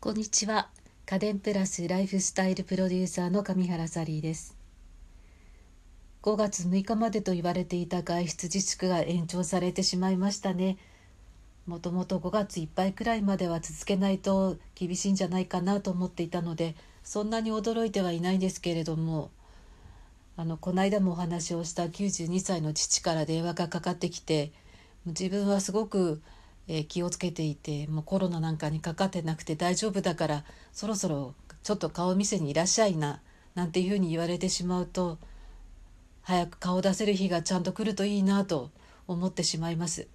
こんにちは。家電プラスライフスタイルプロデューサーの上原サリーです。5月6日までと言われていた外出自粛が延長されてしまいましたね。もともと5月いっぱいくらいまでは続けないと厳しいんじゃないかなと思っていたのでそんなに驚いてはいないんですけれどもあのこの間もお話をした92歳の父から電話がかかってきて自分はすごくえー、気をつけていてもうコロナなんかにかかってなくて大丈夫だからそろそろちょっと顔見せにいらっしゃいななんていうふうに言われてしまうと早く顔出せる日がちゃんと来るといいなと思ってしまいます。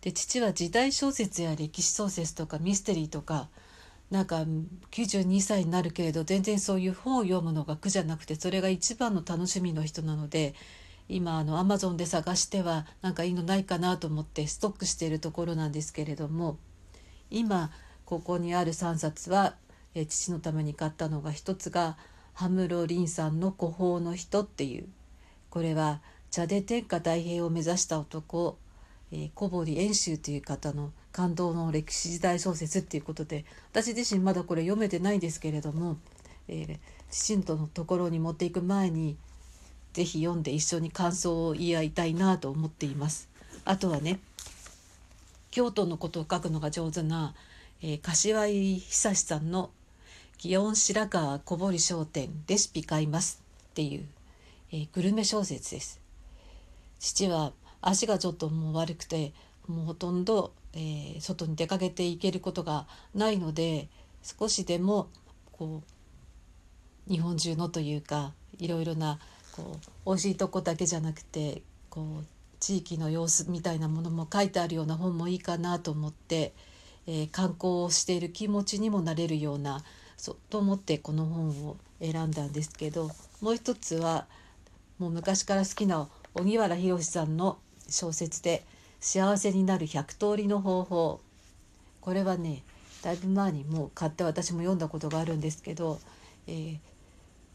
で父は時代小説や歴史小説とかミステリーとかなんか92歳になるけれど全然そういう本を読むのが苦じゃなくてそれが一番の楽しみの人なので今あのアマゾンで探してはなんかいいのないかなと思ってストックしているところなんですけれども今ここにある3冊は、え父のために買ったのが一つが羽室凛さんの「古法の人」っていうこれは茶で天下太平を目指した男、え、小堀遠州という方の感動の歴史時代小説っていうことで私自身まだこれ読めてないんですけれども、えー、父のところに持っていく前にぜひ読んで一緒に感想を言い合いたいなと思っています。あとはね京都のことを書くのが上手な、えー、柏井久さんの「祇園白川小堀商店レシピ買います」っていう、えー、グルメ小説です。父は足がちょっともう悪くてもうほとんど、えー、外に出かけていけることがないので少しでもこう日本中のというかいろいろなこう美味しいとこだけじゃなくてこう地域の様子みたいなものも書いてあるような本もいいかなと思って、えー、観光をしている気持ちにもなれるようなそうと思ってこの本を選んだんですけどもう一つはもう昔から好きな荻原宏さんの小説で「幸せになる100通りの方法」これはねだいぶ前にもう買って私も読んだことがあるんですけど、えー、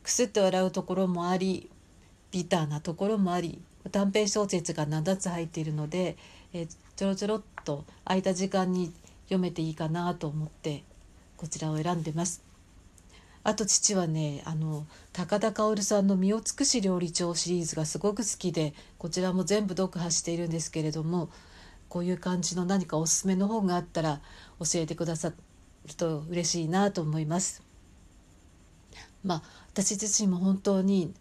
くすって笑うところもありビターなところもあり短編小説が7つ入っているので、えー、ちょろちょろっと空いた時間に読めていいかなと思ってこちらを選んでます。あと父はねあの高田薫さんの「身を尽くし料理長」シリーズがすごく好きでこちらも全部読破しているんですけれどもこういう感じの何かおすすめの本があったら教えてくださると嬉しいなと思います。まあ私自身も本当に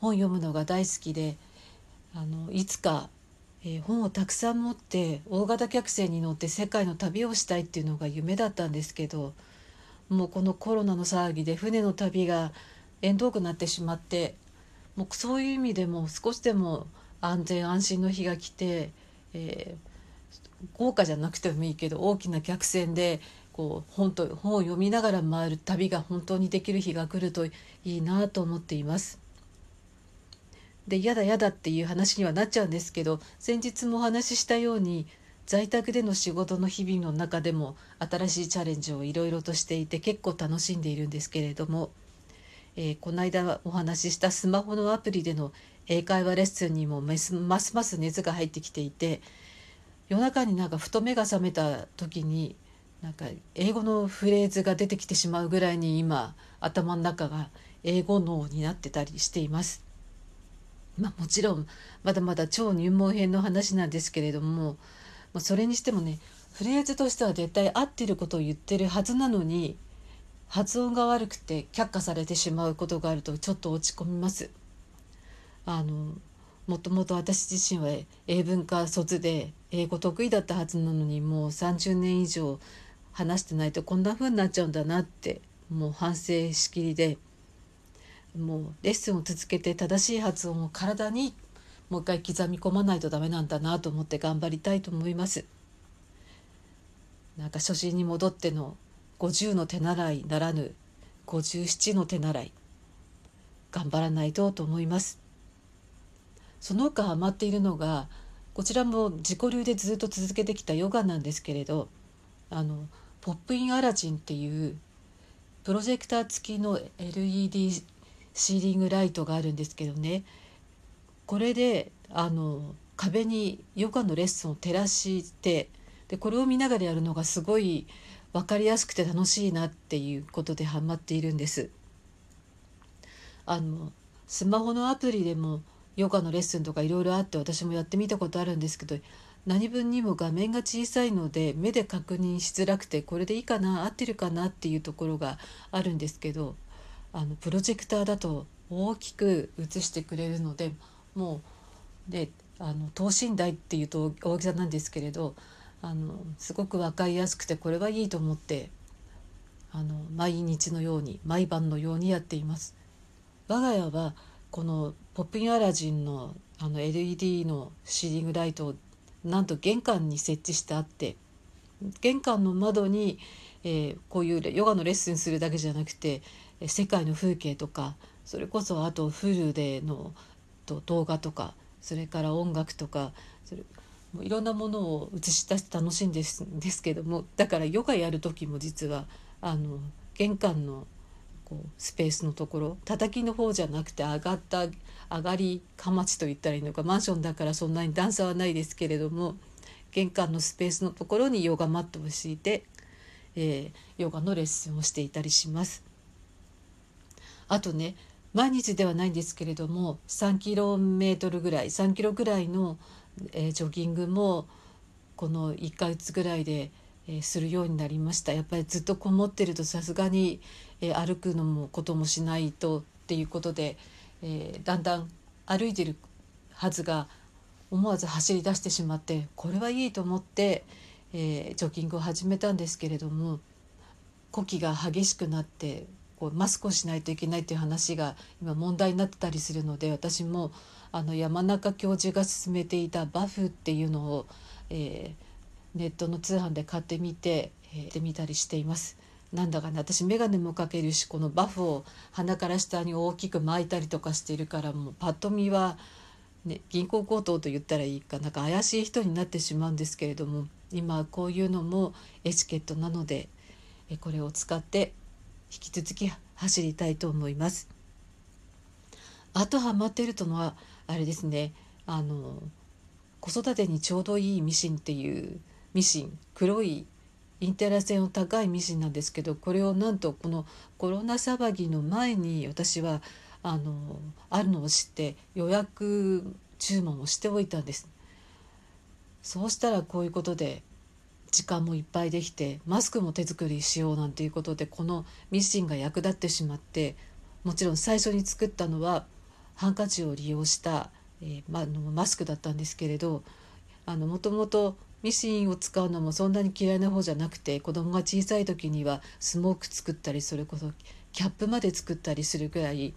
本読むのが大好きであのいつか、えー、本をたくさん持って大型客船に乗って世界の旅をしたいっていうのが夢だったんですけどもうこのコロナの騒ぎで船の旅が縁遠くなってしまってもうそういう意味でも少しでも安全安心の日が来て、えー、豪華じゃなくてもいいけど大きな客船でこう本と本を読みながら回る旅が本当にできる日が来るといいなと思っています。で嫌だ嫌だっていう話にはなっちゃうんですけど先日もお話ししたように在宅での仕事の日々の中でも新しいチャレンジをいろいろとしていて結構楽しんでいるんですけれども、えー、この間お話ししたスマホのアプリでの英会話レッスンにもますます熱が入ってきていて夜中になんかふと目が覚めた時になんか英語のフレーズが出てきてしまうぐらいに今頭の中が英語脳になってたりしています。まあ、もちろんまだまだ超入門編の話なんですけれども、まあ、それにしてもねフレーズとしては絶対合ってることを言ってるはずなのに発音が悪くて却下されてしまうことがあるとちょっと落ち込みます。あのもともと私自身は英文科卒で英語得意だったはずなのにもう30年以上話してないとこんな風になっちゃうんだなってもう反省しきりで。もうレッスンを続けて正しい発音を体にもう一回刻み込まないとダメなんだなと思って頑張りたいと思います。なんか初心に戻っての50の手習いならぬ57の手習い頑張らないとと思います。その他ハマっているのがこちらも自己流でずっと続けてきたヨガなんですけれどあのポップインアラジンっていうプロジェクター付きの LED シーリングライトがあるんですけどねこれであの壁にヨガのレッスンを照らしてでこれを見ながらやるのがすごい分かりやすくて楽しいなっていうことでハマっているんです。あのスマホのアプリでもヨガのレッスンとかいろいろあって私もやってみたことあるんですけど何分にも画面が小さいので目で確認しづらくてこれでいいかな合ってるかなっていうところがあるんですけどあのプロジェクターだと大きく映してくれるのでもうであの等身大っていうと大きさなんですけれどあのすごく分かりやすくてこれはいいと思ってあの毎日のように毎晩のようにやっています。我が家はこのポップインアラジンのあの LED のシーリングライトをなんと玄関に設置してあって玄関の窓に、えー、こういうヨガのレッスンするだけじゃなくて世界の風景とかそれこそあとフルでのと動画とかそれから音楽とかそれもういろんなものを映し出して楽しんですですけどもだからヨガやる時も実はあの玄関のこうスペースのところ叩きの方じゃなくて上がった上がりかまちと言ったらいいのかマンションだからそんなに段差はないですけれども玄関のスペースのところにヨガマットを敷いて、えー、ヨガのレッスンをしていたりします。あとね毎日ではないんですけれども3キロメートルぐらい3キロぐらいの、えー、ジョギングもこの1ヶ月ぐらいで、えー、するようになりました。やっぱりずっとこもってるとさすがに、えー、歩くのもこともしないとっていうことで、え、だんだん歩いてるはずが思わず走り出してしまってこれはいいと思って、え、ジョギングを始めたんですけれども呼気が激しくなってこうマスクをしないといけないという話が今問題になってたりするので私もあの山中教授が勧めていたバフっていうのを、えー、ネットの通販で買ってみて、えー、てみたりしています。なんだかね私眼鏡もかけるしこのバフを鼻から下に大きく巻いたりとかしているからもうパッと見は、ね、銀行強盗と言ったらいいかなんか怪しい人になってしまうんですけれども今こういうのもエチケットなのでこれを使ってき続き走りたいと思います。あとハマってるとのはあれですねあの子育てにちょうどいいミシンっていうミシン黒いインテラ線の高いミシンなんですけどこれをなんとこのコロナ騒ぎの前に私はあのあるのを知って予約注文をしておいたんです。そうしたらこういうことで時間もいっぱいできてマスクも手作りしようなんていうことでこのミシンが役立ってしまってもちろん最初に作ったのはハンカチを利用した、えー、ま、マスクだったんですけれどもともとミシンを使うのもそんなに嫌いな方じゃなくて子供が小さい時にはスモーク作ったりそれこそキャップまで作ったりするぐらい、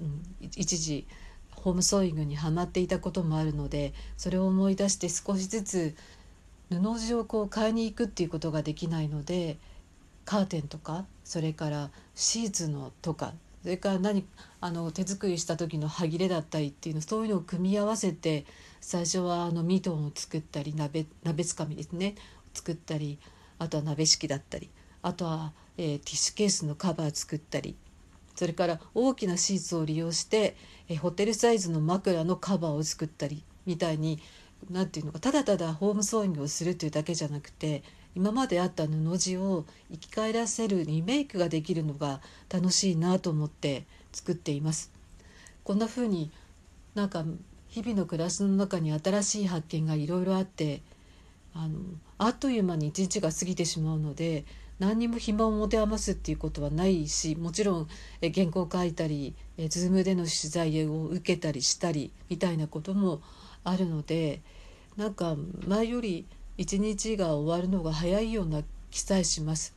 うん、一時ホームソーイングにはまっていたこともあるのでそれを思い出して少しずつ布地をこう買いに行くっていうことができないのでカーテンとかそれからシーツのとかそれから何あの手作りした時の歯切れだったりっていうのそういうのを組み合わせて最初はあのミトンを作ったり鍋鍋つかみですね。作ったりあとは鍋敷きだったりあとは、えー、ティッシュケースのカバー作ったりそれから大きなシーツを利用して、えー、ホテルサイズの枕のカバーを作ったりみたいに何て言うのかただただホームソーイングをするというだけじゃなくて今まであった布地を生き返らせるリメイクができるのが楽しいなと思って作っています。こんな風になんか日々の暮らしの中に新しい発見がいろいろあってあのあっという間に一日が過ぎてしまうので何にも暇を持て余すっていうことはないしもちろんえ原稿を書いたりえ Zoom での取材を受けたりしたりみたいなこともあるのでなんか前より一日が終わるのが早いような気さえします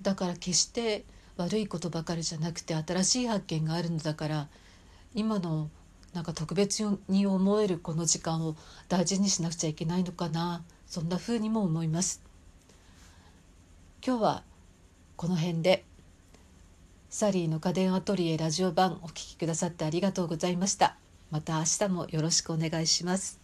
だから決して悪いことばかりじゃなくて新しい発見があるのだから今のなんか特別に思えるこの時間を大事にしなくちゃいけないのかなそんな風にも思います今日はこの辺でサリーの家電アトリエラジオ版お聴きくださってありがとうございました。また明日もよろしくお願いします。